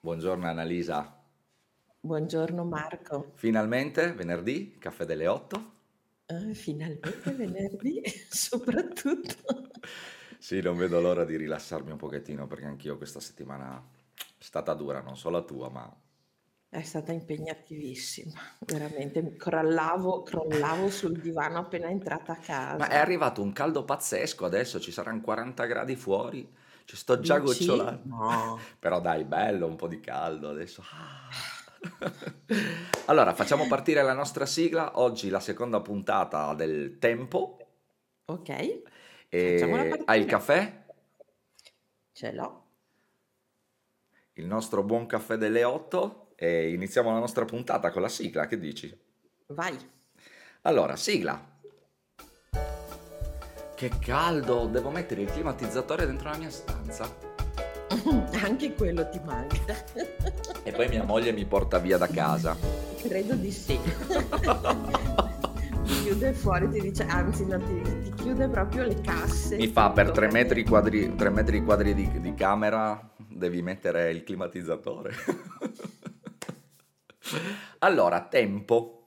Buongiorno Annalisa. Buongiorno Marco. Finalmente venerdì, caffè delle 8. Eh, finalmente venerdì, soprattutto. Sì, non vedo l'ora di rilassarmi un pochettino perché anch'io questa settimana è stata dura, non solo la tua, ma È stata impegnativissima, veramente. Crollavo, crollavo sul divano appena entrata a Ma è casa. arrivato un caldo pazzesco adesso, ci saranno 40 gradi fuori, ci sto già gocciolando. No. Però dai, bello, un po' di caldo adesso. Ah. Allora, facciamo partire la nostra sigla. Oggi la seconda puntata del Tempo. Ok, E hai il caffè? Ce l'ho. Il nostro buon caffè delle 8 e iniziamo la nostra puntata con la sigla, che dici? Vai. Allora, sigla. Che caldo, devo mettere il climatizzatore dentro la mia stanza. Anche quello ti manca. E poi mia moglie mi porta via da casa. Credo di sì. Ti chiude fuori, ti dice, anzi, no, ti, ti chiude proprio le casse Mi fa per. 3 metri quadri, 3 metri quadri di, di camera, devi mettere il climatizzatore. Allora, tempo.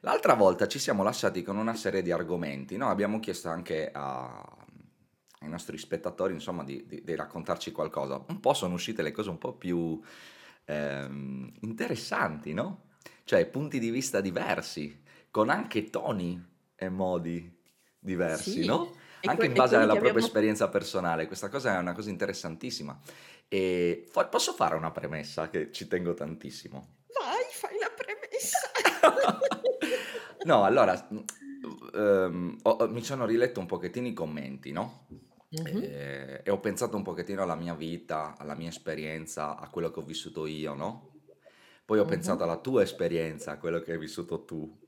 L'altra volta ci siamo lasciati con una serie di argomenti, no? Abbiamo chiesto anche a- ai nostri spettatori, insomma, di, di- di raccontarci qualcosa. Un po' sono uscite le cose un po' più ehm, interessanti, no? Cioè, punti di vista diversi, con anche toni e modi diversi, Sì, no? e, Anche que- in base alla propria abbiamo... esperienza personale. Questa cosa è una cosa interessantissima. E fa- posso fare una premessa che ci tengo tantissimo? Vai, fai la premessa. No, allora, ehm, ho- mi sono riletto un pochettino i commenti, no? Mhm, E, e ho pensato un pochettino alla mia vita, alla mia esperienza, a quello che ho vissuto io, no? Poi ho pensato mhm. alla tua esperienza, a quello che hai vissuto tu,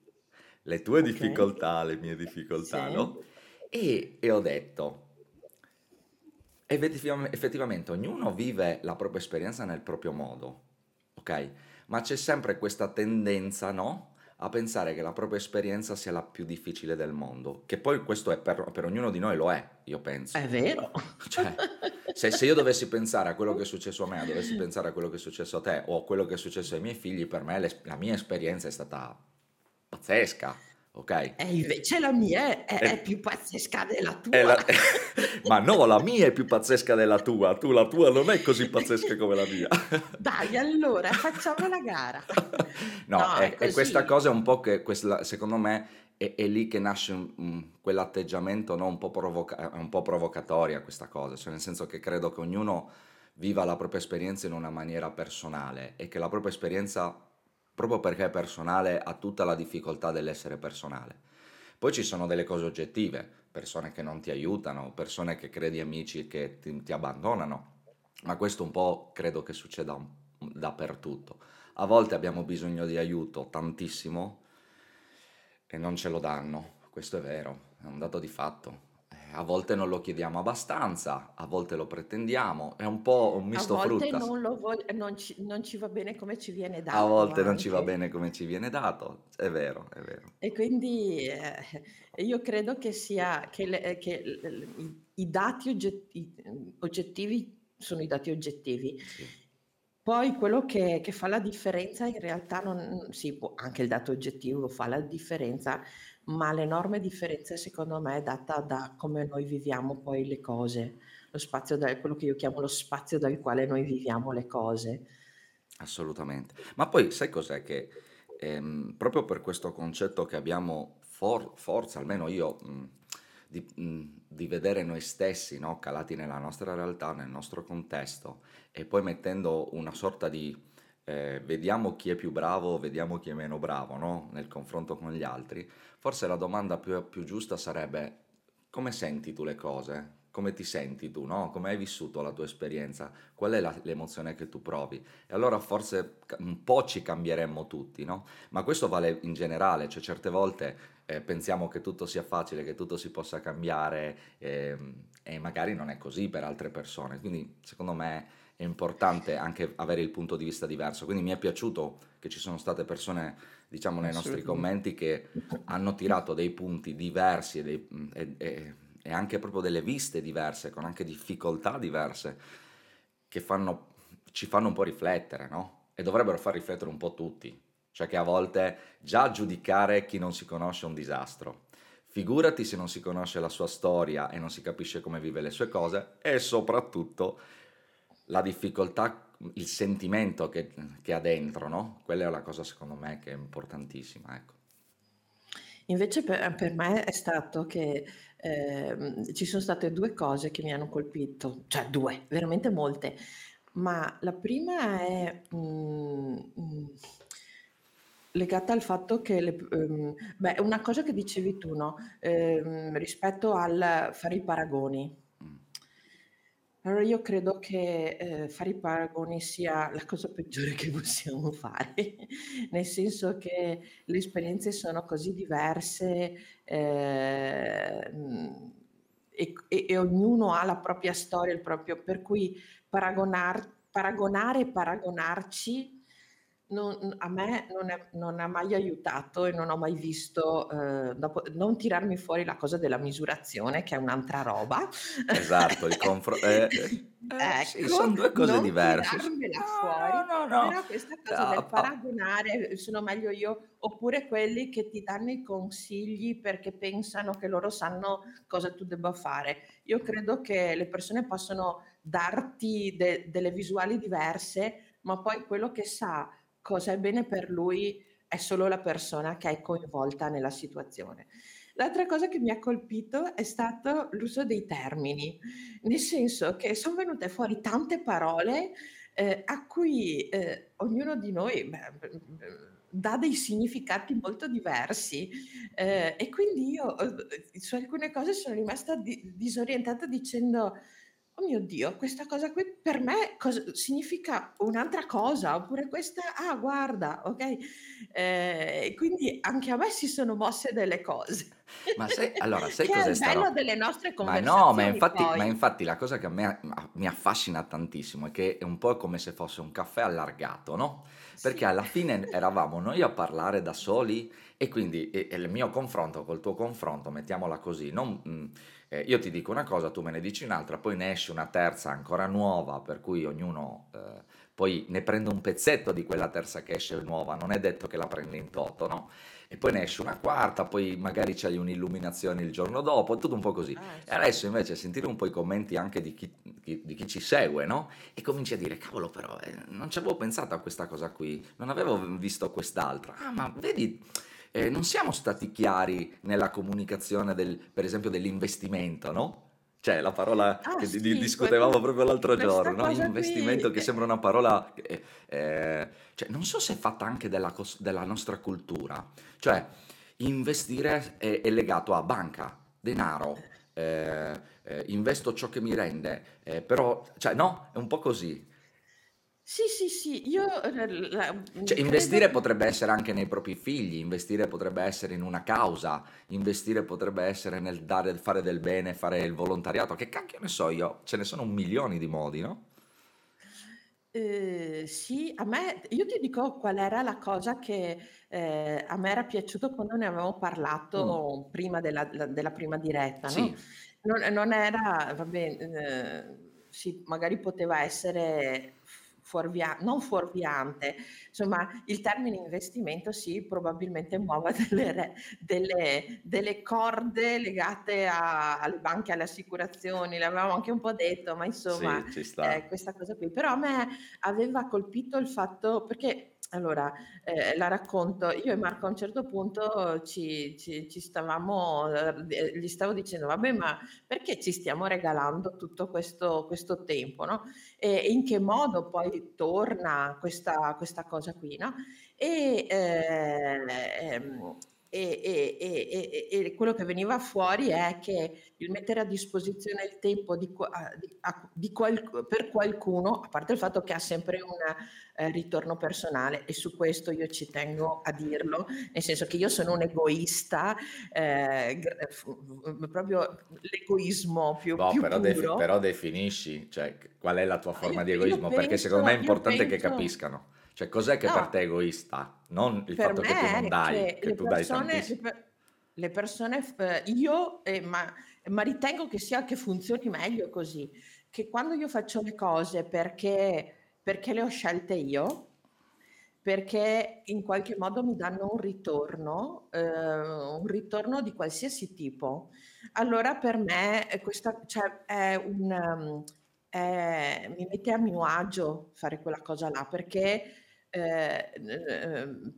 le tue Ok, difficoltà, le mie difficoltà, sì, no? E, e ho detto, effettivam- effettivamente ognuno vive la propria esperienza nel proprio modo, ok? Ma c'è sempre questa tendenza, no? A pensare che la propria esperienza sia la più difficile del mondo, che poi questo è per, per ognuno di noi lo è, io penso. è vero. Cioè, se, se io dovessi pensare a quello che è successo a me, dovessi pensare a quello che è successo a te o a quello che è successo ai miei figli, per me la mia esperienza è stata pazzesca, ok? E invece la mia è, è- è più pazzesca della è tua. la- Ma no, la mia è più pazzesca della tua, tu la tua non è così pazzesca come la mia. Dai, allora, facciamo la gara. No, No, è, è è questa cosa un po' che, questa- secondo me, è, è lì che nasce un- quell'atteggiamento no, un po', provoca- un po' provocatoria, questa cosa, cioè nel senso che credo che ognuno viva la propria esperienza in una maniera personale e che la propria esperienza, proprio perché è personale, ha tutta la difficoltà dell'essere personale. Poi ci sono delle cose oggettive, persone che non ti aiutano, persone che credi amici che ti, ti abbandonano, ma questo un po' credo che succeda dappertutto. A volte abbiamo bisogno di aiuto tantissimo e non ce lo danno, questo è vero, è un dato di fatto. A volte non lo chiediamo abbastanza, a volte lo pretendiamo, è un po' un A misto volte fruttas. non, lo vog- non ci, non ci va bene come ci viene A dato volte non ci va anche. bene come ci viene dato, è vero, è vero. E quindi eh, io credo che sia che, le- eh, che l- l- i, i dati oggetti- oggettivi sono i dati oggettivi. Sì, Poi quello che, che fa la differenza in realtà non, sì, può- anche il dato oggettivo fa la differenza, ma l'enorme differenza secondo me è data da come noi viviamo poi le cose, lo spazio da, quello che io chiamo lo spazio dal quale noi viviamo le cose. assolutamente. Ma poi sai cos'è che ehm, proprio per questo concetto che abbiamo for- forza, almeno io, mh, di, mh, di vedere noi stessi, no, calati nella nostra realtà, nel nostro contesto, e poi mettendo una sorta di eh, vediamo chi è più bravo, vediamo chi è meno bravo, no, nel confronto con gli altri, forse la domanda più, più giusta sarebbe come senti tu le cose? Come ti senti tu, no? Come hai vissuto la tua esperienza? Qual è la- l'emozione che tu provi? E allora forse un po' ci cambieremmo tutti, no? Ma questo vale in generale, cioè certe volte eh, pensiamo che tutto sia facile, che tutto si possa cambiare ehm, e magari non è così per altre persone. Quindi secondo me è importante anche avere il punto di vista diverso. Quindi mi è piaciuto che ci sono state persone, diciamo, nei nostri commenti che hanno tirato dei punti diversi e, dei- e- e- e anche proprio delle viste diverse, con anche difficoltà diverse, che fanno ci fanno un po' riflettere, no? E dovrebbero far riflettere un po' tutti. Cioè che a volte già giudicare chi non si conosce è un disastro. Figurati se non si conosce la sua storia e non si capisce come vive le sue cose e soprattutto la difficoltà, il sentimento che, che ha dentro, no? Quella è la cosa secondo me che è importantissima, ecco. Invece per, per me è stato che ehm, ci sono state due cose che mi hanno colpito, cioè due, veramente molte, ma la prima è mm, mm, legata al fatto che le, ehm, beh, una cosa che dicevi tu, no? Ehm, rispetto al fare i paragoni. Allora io credo che, ehm, fare i paragoni sia la cosa peggiore che possiamo fare, nel senso che le esperienze sono così diverse, ehm, e e e ognuno ha la propria storia, il proprio per cui paragonar paragonare e paragonarci non a me non è non ha mai aiutato e non ho mai visto, uhm, dopo non tirarmi fuori la cosa della misurazione che è un'altra roba. Esatto, il confro eh, eh, eh, sì, son Ecco, 2 cose non diverse. Tirarmela fuori, no, no, no, no. però questa cosa A del a paragonare, sono meglio io, oppure quelli che ti danno i consigli perché pensano che loro sanno cosa tu debba fare. Io credo che le persone possono darti de delle visuali diverse, ma poi quello che sa cosa è bene per lui è solo la persona che è coinvolta nella situazione. L'altra cosa che mi ha colpito è stato l'uso dei termini, nel senso che son venute fuori tante parole, ehm, a cui, ehm, ognuno di noi, beh, dà dei significati molto diversi, ehm, e quindi io, uhm, su alcune cose sono rimasta di disorientata dicendo: Oh mio Dio, questa cosa qui per me cos significa un'altra cosa, oppure questa ah guarda, okay? Ehm, e quindi anche a me si sono mosse delle cose. Ma sai allora, sai Che è cos'è il sta bello ro delle nostre ma no, ma conversazioni infatti ma infatti la cosa che a me mi affascina tantissimo è che è un po' come se fosse un caffè allargato, no, perché Sì. alla fine eravamo noi a parlare da soli e quindi e e il mio confronto col tuo confronto, mettiamola così, non mhmm, ehm, io ti dico una cosa, tu me ne dici un'altra, poi ne esce una terza ancora nuova, per cui ognuno, ehm, poi ne prende un pezzetto di quella terza che esce nuova, non è detto che la prende in toto, no, e poi ne esce una quarta, poi magari c'hai un'illuminazione il giorno dopo, tutto un po' così. Eh, E sì. adesso invece sentire un po' i commenti anche di chi chi di chi ci segue, no, e cominci a dire: "Cavolo però, ehm, non ci avevo pensato a questa cosa qui, non avevo visto quest'altra. Ah, ma vedi, ehm, non siamo stati chiari nella comunicazione del per esempio dell'investimento, no, cioè la parola Ah che sì, discutevamo proprio l'altro giorno, no, cosa qui investimento che sembra una parola che ehm, cioè non so se è fatta anche della della nostra cultura, cioè investire è è legato a banca, denaro, ehm, ehm, investo ciò che mi rende, ehm, però cioè no, è un po' così. Sì, sì, sì, io, l la Cioè mhmm, credo investire potrebbe essere anche nei propri figli, investire potrebbe essere in una causa, investire potrebbe essere nel dare fare del bene, fare il volontariato, che cacchio ne so io, ce ne sono milioni di modi, no? Ehm, sì, a me io ti dico qual era la cosa che, ehm, a me era piaciuto quando ne avevamo parlato prima della la della prima diretta, no, Sì. non non era vabbè, ehm, sì, magari poteva essere fuorvia non fuorviante, insomma il termine investimento sì, probabilmente muova delle re delle delle corde legate a alle banche, alle assicurazioni, l'avevamo anche un po' detto, ma insomma Sì, sta. questa cosa qui. Però a me aveva colpito il fatto perché allora, ehm, la racconto, io e Marco a un certo punto ci ci ci stavamo ehm, d gli stavo dicendo: "Vabbè, ma perché ci stiamo regalando tutto questo questo tempo, no, e in che modo poi torna questa questa cosa qui", no, e, ehm, e e e e quello che veniva fuori è che il mettere a disposizione il tempo di di a di qualc per qualcuno, a parte il fatto che ha sempre un, ehm, ritorno personale e su questo io ci tengo a dirlo, nel senso che io sono un egoista, v proprio l'egoismo più Boh, più però defi però definisci, cioè qual è la tua io forma di io egoismo, perché secondo penso me è importante che penso capiscano. Cioè cos'è che per no te è egoista, non il Per fatto che tu non dai, che che le tu dai persone le tantissi pe le persone io ehm, ma ma ritengo che sia che funzioni meglio così, che quando io faccio le cose perché perché le ho scelte io, perché in qualche modo mi danno un ritorno, ehm, un ritorno di qualsiasi tipo. Allora per me è questa cioè è un è mi mette a mio agio fare quella cosa là, perché ehm,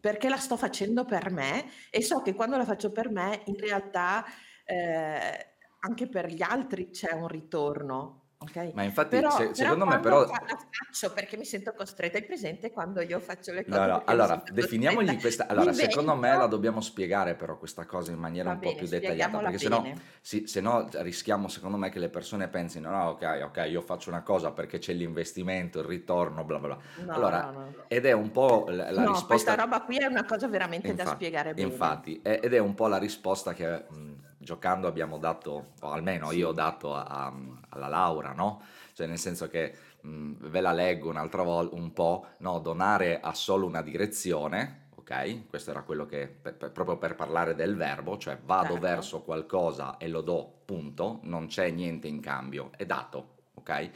perché la sto facendo per me e so che quando la faccio per me in realtà, ehm, anche per gli altri c'è un ritorno. Okay. Ma infatti Però se però secondo me però la faccio perché mi sento costretta hai presente quando io faccio le cose no, allora sento costretta? definiamogli questa allora secondo me la dobbiamo spiegare però questa cosa in maniera Va un po' bene, più dettagliata, perché se no bene. sì, se no rischiamo secondo me che le persone pensino: "No, okay, okay, io faccio una cosa perché c'è l'investimento, il ritorno, bla, bla, bla". No, Allora no. ed è un po' l la No, questa risposta roba qui è una cosa veramente da Infatti, spiegare bene. infatti, e- ed è un po' la risposta che mh, giocando abbiamo dato, o almeno io ho dato a- a- alla Laura, no? Cioè nel senso che mh, ve la leggo un'altra volta, un po', no? Donare ha solo una direzione, ok? Questo era quello che, per- per- proprio per parlare del verbo, cioè vado Certo. verso qualcosa e lo do, punto, non c'è niente in cambio, è dato, ok?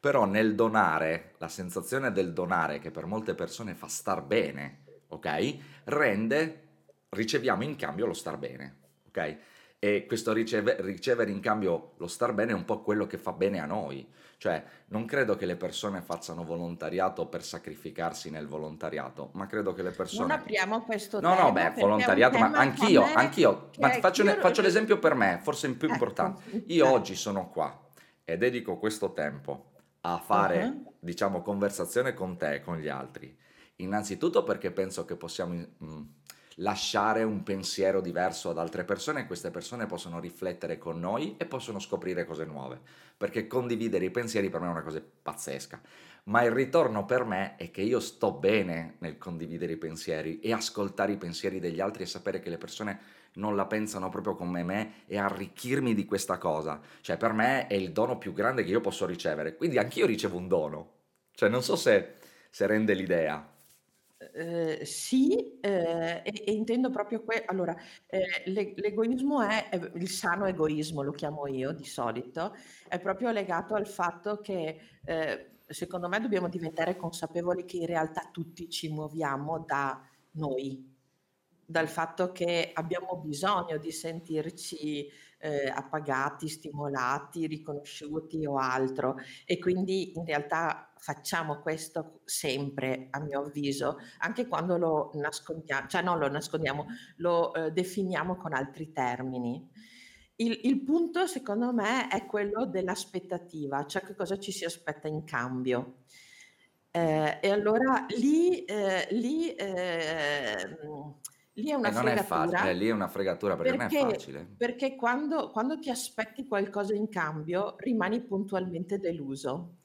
Però nel donare, la sensazione del donare che per molte persone fa star bene, ok? Rende, riceviamo in cambio lo star bene, ok? E questo riceve- ricevere in cambio lo star bene è un po' quello che fa bene a noi. Cioè, non credo che le persone facciano volontariato per sacrificarsi nel volontariato, ma credo che le Non persone... apriamo questo No, no, tema beh, perché è un volontariato, ma anch'io, anch'io, ma faccio, io faccio l'esempio per me, forse il più ecco, importante. Io oggi sono qua e dedico questo tempo a fare, Ah-ah. diciamo, conversazione con te e con gli altri. Innanzitutto perché penso che possiamo mm, lasciare un pensiero diverso ad altre persone e queste persone possono riflettere con noi e possono scoprire cose nuove. Perché condividere i pensieri per me è una cosa pazzesca. Ma il ritorno per me è che io sto bene nel condividere i pensieri e ascoltare i pensieri degli altri e sapere che le persone non la pensano proprio come me e arricchirmi di questa cosa. Cioè, per me è il dono più grande che io posso ricevere. Quindi anch'io ricevo un dono. Cioè, non so se, se rende l'idea. Ehm, sì, ehm, e e intendo proprio que allora, ehm, l'e l'egoismo è è il sano egoismo, lo chiamo io di solito, è proprio legato al fatto che, ehm, secondo me dobbiamo diventare consapevoli che in realtà tutti ci muoviamo da noi. Dal fatto che abbiamo bisogno di sentirci, ehm, appagati, stimolati, riconosciuti o altro e quindi in realtà facciamo questo sempre, a mio avviso, anche quando lo nascondia cioè non lo nascondiamo, lo, ehm, definiamo con altri termini. Il il punto secondo me è quello dell'aspettativa, cioè che cosa ci si aspetta in cambio. Ehm, e allora lì ehm, lì ehm, lì è una non è facile, eh, fregatura lì è una fregatura perché non è perché facile. perché quando quando ti aspetti qualcosa in cambio rimani puntualmente deluso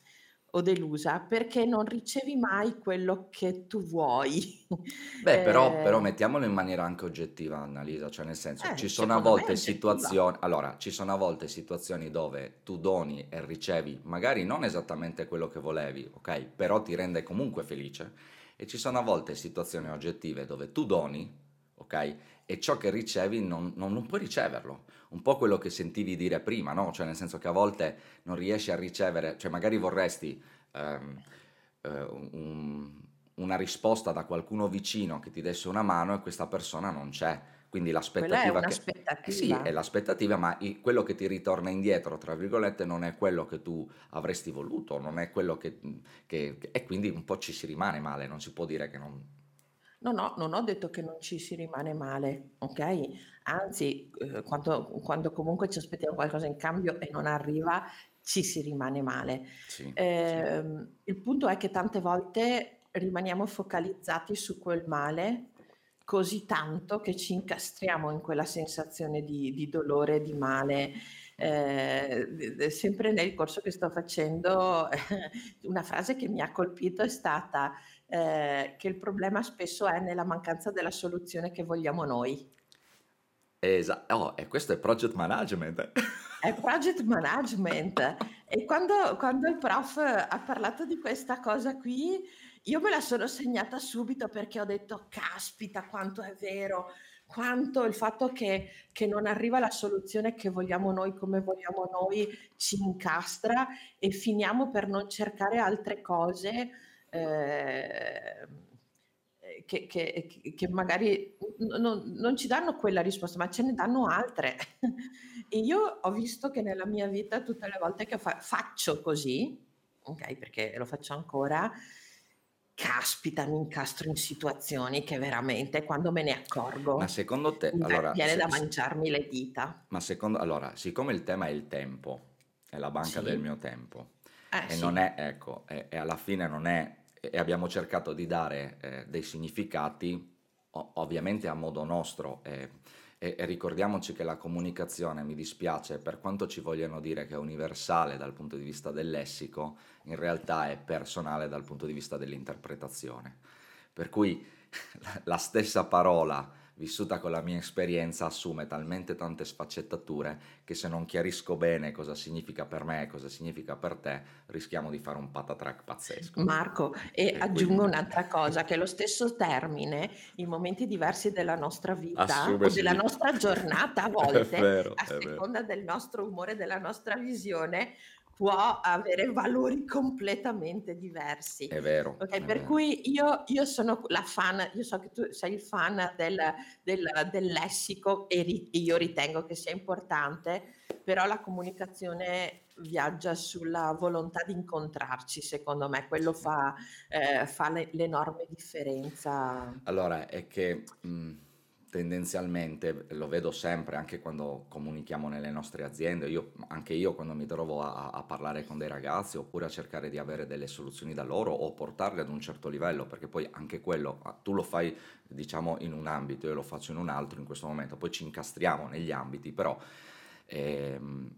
o delusa, perché non ricevi mai quello che tu vuoi. Beh, però, però Ehm mettiamolo in maniera anche oggettiva, Annalisa, cioè nel senso, ci eh, sono a volte situazioni, allora, ci sono a volte situazioni dove tu doni e ricevi magari non esattamente quello che volevi, ok? Però ti rende comunque felice. E ci sono a volte situazioni oggettive dove tu doni, ok? E ciò che ricevi non, non- non puoi riceverlo. Un po' quello che sentivi dire prima, no? Cioè nel senso che a volte non riesci a ricevere, cioè magari vorresti eh, un- una risposta da qualcuno vicino che ti desse una mano e questa persona non c'è. Quindi l'aspettativa che... Eh sì, è l'aspettativa, ma i- quello che ti ritorna indietro, tra virgolette, non è quello che tu avresti voluto, non è quello che- che- e quindi un po' ci si rimane male, non si può dire che non... No, no, non ho detto che non ci si rimane male, okay? Anzi, uhm, quando quando comunque ci aspettiamo qualcosa in cambio e non arriva, ci si rimane male. Sì, sì. Ehm, il punto è che tante volte rimaniamo focalizzati su quel male così tanto che ci incastriamo in quella sensazione di di dolore, di male. Ehm, d d sempre nel corso che sto facendo, una frase che mi ha colpito è stata, ehm, che il problema spesso è nella mancanza della soluzione che vogliamo noi. Esa oh, e questo è project management. È project management. E quando quando il prof ha parlato di questa cosa qui, io me la sono segnata subito perché ho detto: "Caspita quanto è vero!" quanto il fatto che, che non arriva la soluzione che vogliamo noi, come vogliamo noi, ci incastra e finiamo per non cercare altre cose. Eh, che, che, che, magari non, non, ci danno quella risposta, ma ce ne danno altre. e io ho visto che nella mia vita tutte le volte che fa, faccio così, ok, perché lo faccio ancora, caspita, mi incastro in situazioni che veramente quando me ne accorgo Ma secondo te, mi allora, viene se- da mangiarmi le dita. ma secondo, allora, siccome il tema è il tempo, è la banca del Sì, mio tempo, eh e non sì, è, ecco, e alla fine non è, e abbiamo cercato di dare eh, dei significati, ovviamente a modo nostro, e, e- e ricordiamoci che la comunicazione, mi dispiace, per quanto ci vogliano dire che è universale dal punto di vista del lessico, in realtà è personale dal punto di vista dell'interpretazione. Per cui la stessa parola vissuta con la mia esperienza assume talmente tante sfaccettature che se non chiarisco bene cosa significa per me e cosa significa per te, rischiamo di fare un patatrack pazzesco. Marco, e E aggiungo quindi un'altra cosa, che lo stesso termine, in momenti diversi della nostra vita assume o della nostra giornata a volte, vero, a è vero. seconda del nostro umore, della nostra visione, può avere valori completamente diversi. È vero, Ok, è per vero. cui io, io sono la fan, io so che tu sei il fan del, del- del lessico e ri- io ritengo che sia importante, però la comunicazione viaggia sulla volontà di incontrarci, secondo me, quello fa, eh, fa le- l'enorme differenza. Allora, è che mh, tendenzialmente lo vedo sempre anche quando comunichiamo nelle nostre aziende, io, anche io quando mi trovo a, a parlare con dei ragazzi oppure a cercare di avere delle soluzioni da loro o portarle ad un certo livello, perché poi anche quello, ah, tu lo fai diciamo in un ambito, io lo faccio in un altro in questo momento, poi ci incastriamo negli ambiti, però ehm,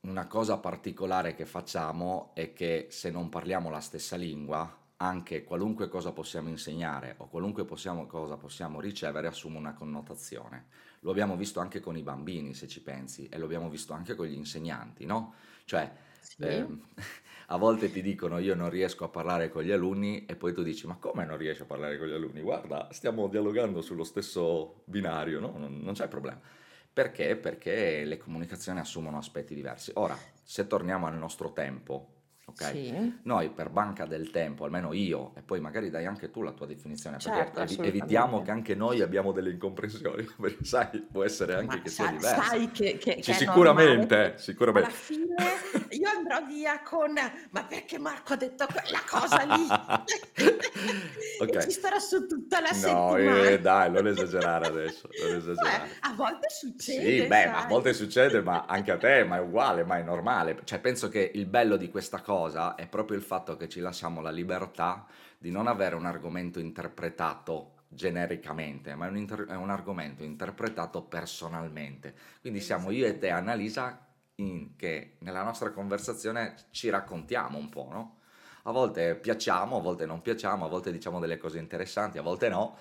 una cosa particolare che facciamo è che se non parliamo la stessa lingua, anche qualunque cosa possiamo insegnare o qualunque possiamo- cosa possiamo ricevere assume una connotazione. Lo abbiamo visto anche con i bambini, se ci pensi, e lo abbiamo visto anche con gli insegnanti, no? Cioè, Sì, ehm, a volte ti dicono io non riesco a parlare con gli alunni e poi tu dici ma come non riesci a parlare con gli alunni? Guarda, stiamo dialogando sullo stesso binario, no? Non, non c'è problema. Perché? Perché le comunicazioni assumono aspetti diversi. Ora, se torniamo al nostro tempo, ok? sì, Noi per banca del tempo, almeno io, e poi magari dai anche tu la tua definizione, perché certo, evi- evitiamo che anche noi abbiamo delle incomprensioni, perché sai, può essere anche Ma che sia sa- diversa. sai che, che- Sì, che sicuramente, eh, alla sicuramente. fine io andrò via con ma perché Marco ha detto quella cosa lì? E Ok. ci starò su tutta la No, eh, settimana. dai, non esagerare adesso, non Beh, esagerare. a volte Sì, succede, beh, ma a volte succede, ma anche a te, ma è uguale, ma è normale. Cioè, penso che il bello di questa cosa è proprio il fatto che ci lasciamo la libertà di non avere un argomento interpretato genericamente, ma è un, inter- è un argomento interpretato personalmente. Quindi siamo io e te, Esattamente. Annalisa, in- che nella nostra conversazione ci raccontiamo un po', no? A volte piacciamo, a volte non piacciamo, a volte diciamo delle cose interessanti, a volte no,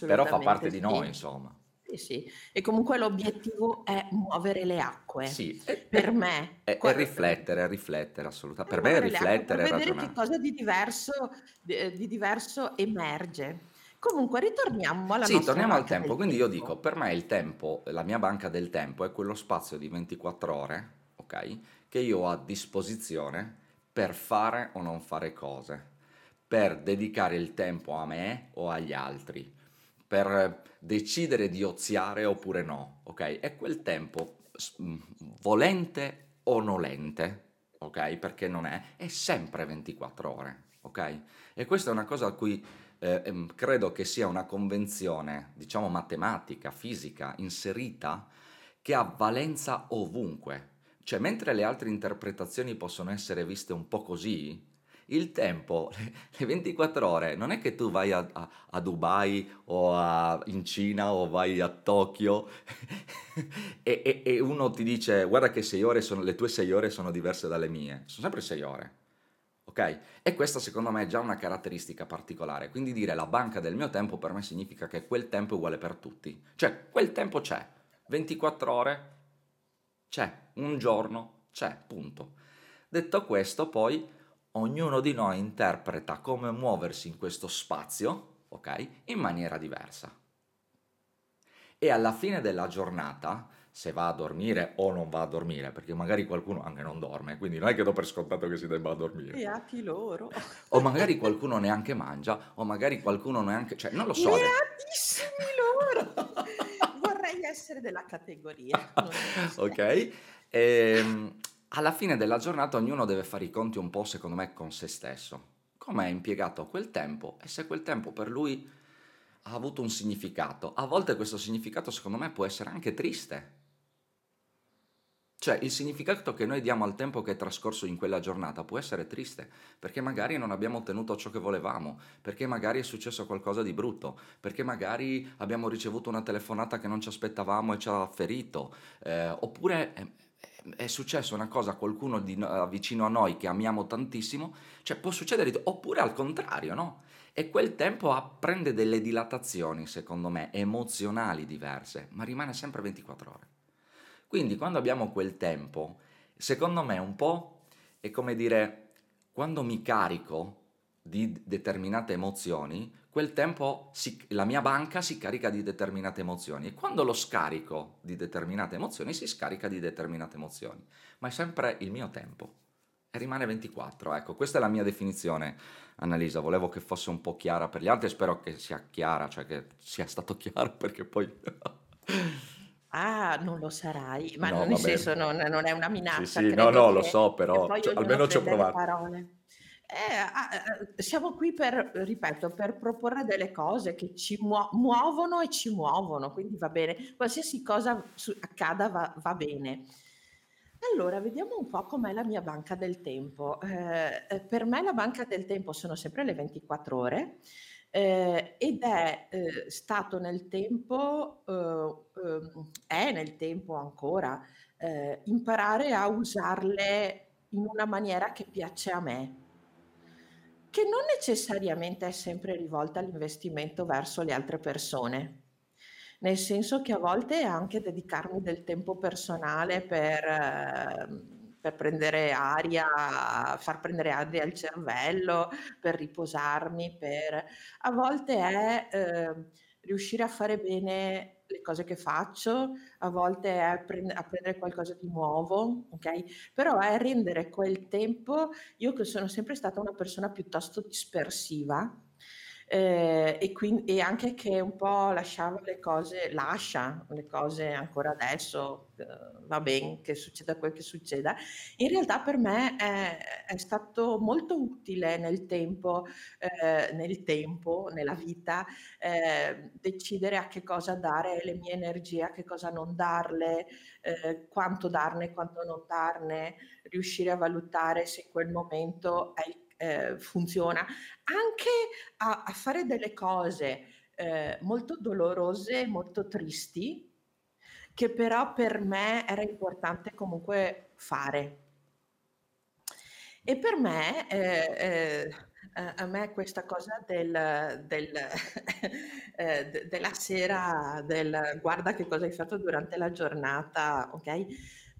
però fa parte di noi, insomma. Sì, sì. E comunque l'obiettivo è muovere le acque. Sì, Per me, e- qua- riflettere, riflettere assolutamente. per Per me per riflettere e vedere che ragionare. cosa di diverso, di, di diverso emerge. Comunque, ritorniamo alla Sì, nostra torniamo al tempo. Quindi io dico, tempo. per me il tempo, la mia banca del tempo è quello spazio di 24 ore, ok? Che io ho a disposizione per fare o non fare cose, per dedicare il tempo a me o agli altri, per decidere di oziare oppure no, ok? È quel tempo mh, volente o nolente, ok? Perché non è, è sempre 24 ore, ok? E questa è una cosa a cui eh, ehm, credo che sia una convenzione, diciamo matematica, fisica, inserita, che ha valenza ovunque. Cioè, mentre le altre interpretazioni possono essere viste un po' così, il tempo, le, le 24 ore, non è che tu vai a, a- a Dubai o a- in Cina o vai a Tokyo e, e- e uno ti dice guarda che sei ore sono, le tue 6 ore sono diverse dalle mie. Sono sempre 6 ore. Ok? E questa secondo me è già una caratteristica particolare. Quindi dire la banca del mio tempo per me significa che quel tempo è uguale per tutti. Cioè, quel tempo c'è. 24 ore c'è. Un giorno c'è. Punto. Detto questo, poi ognuno di noi interpreta come muoversi in questo spazio, ok? In maniera diversa. e alla fine della giornata, se va a dormire o non va a dormire, perché magari qualcuno anche non dorme, quindi non è che do per scontato che si debba dormire. Beati loro. O magari qualcuno neanche mangia, o magari qualcuno neanche... cioè, non lo so. Beatissimi loro! Vorrei essere della categoria. ok? E, ehm, alla fine della giornata ognuno deve fare i conti un po', secondo me, con se stesso. Come ha impiegato quel tempo e se quel tempo per lui ha avuto un significato. A volte questo significato, secondo me, può essere anche triste. Cioè, il significato che noi diamo al tempo che è trascorso in quella giornata può essere triste, perché magari non abbiamo ottenuto ciò che volevamo, perché magari è successo qualcosa di brutto, perché magari abbiamo ricevuto una telefonata che non ci aspettavamo e ci ha ferito, eh, oppure è, è, successo una cosa a qualcuno di, vicino a noi che amiamo tantissimo, cioè può succedere, oppure al contrario, no? E quel tempo prende delle dilatazioni, secondo me, emozionali diverse, ma rimane sempre 24 ore. Quindi quando abbiamo quel tempo, secondo me un po' è come dire, quando mi carico di determinate emozioni, quel tempo si, la mia banca si carica di determinate emozioni e quando lo scarico di determinate emozioni si scarica di determinate emozioni, ma è sempre il mio tempo e rimane 24. Ecco, questa è la mia definizione, Annalisa, volevo che fosse un po' chiara per gli altri, spero che sia chiara, cioè che sia stato chiaro perché poi... Ah, non lo sarai, ma No, nel senso non, non è una Sì, minaccia, sì, no, no, lo so, però cioè, almeno ci ho provato. parole. Eh, siamo qui per, ripeto, per proporre delle cose che ci muo- muovono e ci muovono, quindi va bene, qualsiasi cosa su- accada va, va bene. Allora, vediamo un po' com'è la mia banca del tempo. Eh, eh per me la banca del tempo sono sempre le 24 ore eh, ed è eh, stato nel tempo, eh, ehm, è nel tempo ancora, imparare a usarle in una maniera che piace a me, che non necessariamente è sempre rivolta all'investimento verso le altre persone. Nel senso che a volte è anche dedicarmi del tempo personale per ehm, per prendere aria, far prendere aria al cervello, per riposarmi, per a volte è, ehm, riuscire a fare bene le cose che faccio, a volte è prend apprendere qualcosa di nuovo, okay, però è rendere quel tempo io che sono sempre stata una persona piuttosto dispersiva eh, e, quindi, e anche che un po' lasciava le cose, lascia le cose ancora adesso, eh, va bene che succeda quel che succeda, in realtà per me è, è stato molto utile nel tempo, eh, nel tempo, nella vita, eh, decidere a che cosa dare le mie energie, a che cosa non darle, eh, quanto darne, quanto non darne, riuscire a valutare se quel momento è il eh, funziona, anche a, a, fare delle cose eh, molto dolorose, molto tristi, che però per me era importante comunque fare. E per me, eh, eh a me questa cosa del, del, eh, della sera, del guarda che cosa hai fatto durante la giornata, ok?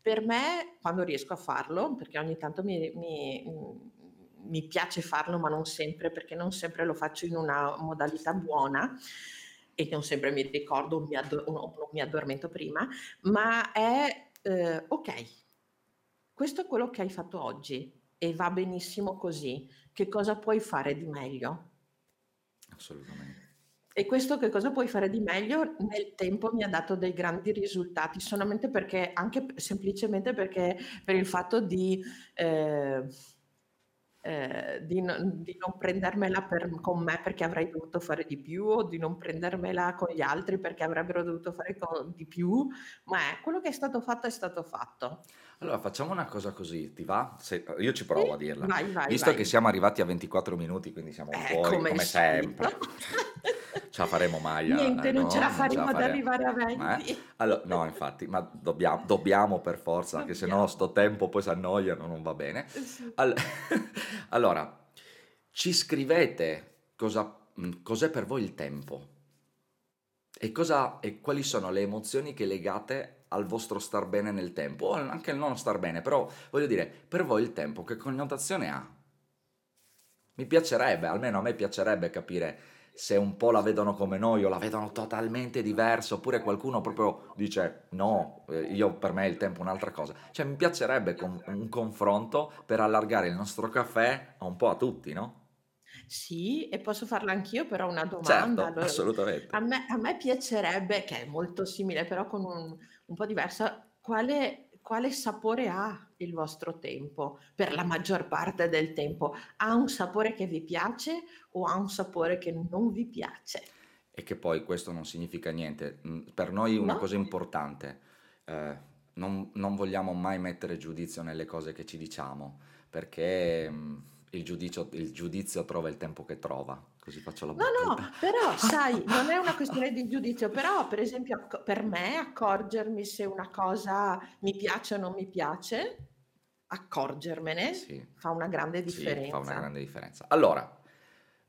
Per me, quando riesco a farlo, perché ogni tanto mi, mi, mi piace farlo, ma non sempre, perché non sempre lo faccio in una modalità buona e non sempre mi ricordo, mi, addor- non mi addormento prima, ma è eh, ok, questo è quello che hai fatto oggi e va benissimo così. Che cosa puoi fare di meglio? Assolutamente. E questo che cosa puoi fare di meglio nel tempo mi ha dato dei grandi risultati, solamente perché, anche semplicemente perché per il fatto di... Eh, eh, di, non, di, non, prendermela per, con me perché avrei dovuto fare di più o di non prendermela con gli altri perché avrebbero dovuto fare con, di più, ma è, quello che è stato fatto è stato fatto. Allora facciamo una cosa così, ti va? Se, io ci provo sì? a dirla. Vai, vai, Visto vai. che siamo arrivati a 24 minuti, quindi siamo eh, fuori come, come sempre. ce la faremo mai. Niente, eh, non no, ce la faremo ad arrivare a 20. Eh? Allora, no, infatti, ma dobbiamo, dobbiamo per forza, che se no sto tempo poi si annoiano, non va bene. Eh sì. allora, ci scrivete cosa, mm, cos'è per voi il tempo e, cosa, e quali sono le emozioni che legate al vostro star bene nel tempo, o anche il non star bene, però voglio dire, per voi il tempo che connotazione ha? Mi piacerebbe, almeno a me piacerebbe capire se un po' la vedono come noi o la vedono totalmente diversa, oppure qualcuno proprio dice no, eh, io per me il tempo è un'altra cosa. Cioè mi piacerebbe con- un confronto per allargare il nostro caffè un po' a tutti, no? Sì, e posso farla anch'io, però una domanda. Certo, Allora, a assolutamente. me, a me piacerebbe, che è molto simile, però con un, un po' diversa, quale, quale sapore ha il vostro tempo per la maggior parte del tempo? Ha un sapore che vi piace o ha un sapore che non vi piace? E che poi questo non significa niente. Per noi una No? cosa importante, eh, non, non vogliamo mai mettere giudizio nelle cose che ci diciamo, perché mm, il giudizio, il giudizio trova il tempo che trova. Così faccio la No, battuta. no, però sai, non è una questione di giudizio, però per esempio per me accorgermi se una cosa mi piace o non mi piace, accorgermene Sì, fa una grande sì, fa una differenza. grande differenza. Allora,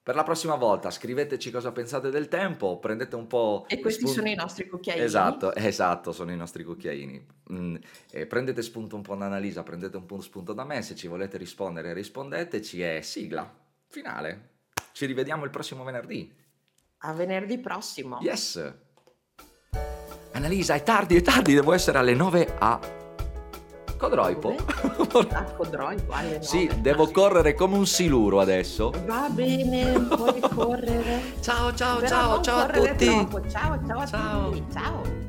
per la prossima volta scriveteci cosa pensate del tempo, prendete un po' E questi sono i spunto. nostri cucchiaini. Esatto, esatto, sono i nostri cucchiaini. Mm, prendete spunto un po' da Annalisa, prendete un po' spunto da me, se ci volete rispondere rispondeteci e sigla, finale. Ci rivediamo il prossimo venerdì. A venerdì prossimo. Yes! Annalisa, è tardi, è tardi, devo essere alle 9 a Codroipo. Dove? A Codroico alle Sì, 9. devo correre come un siluro adesso. Va bene, puoi correre. Ciao, ciao, Però ciao, ciao a tutti. troppo. Ciao, ciao a Ciao. tutti. Ciao.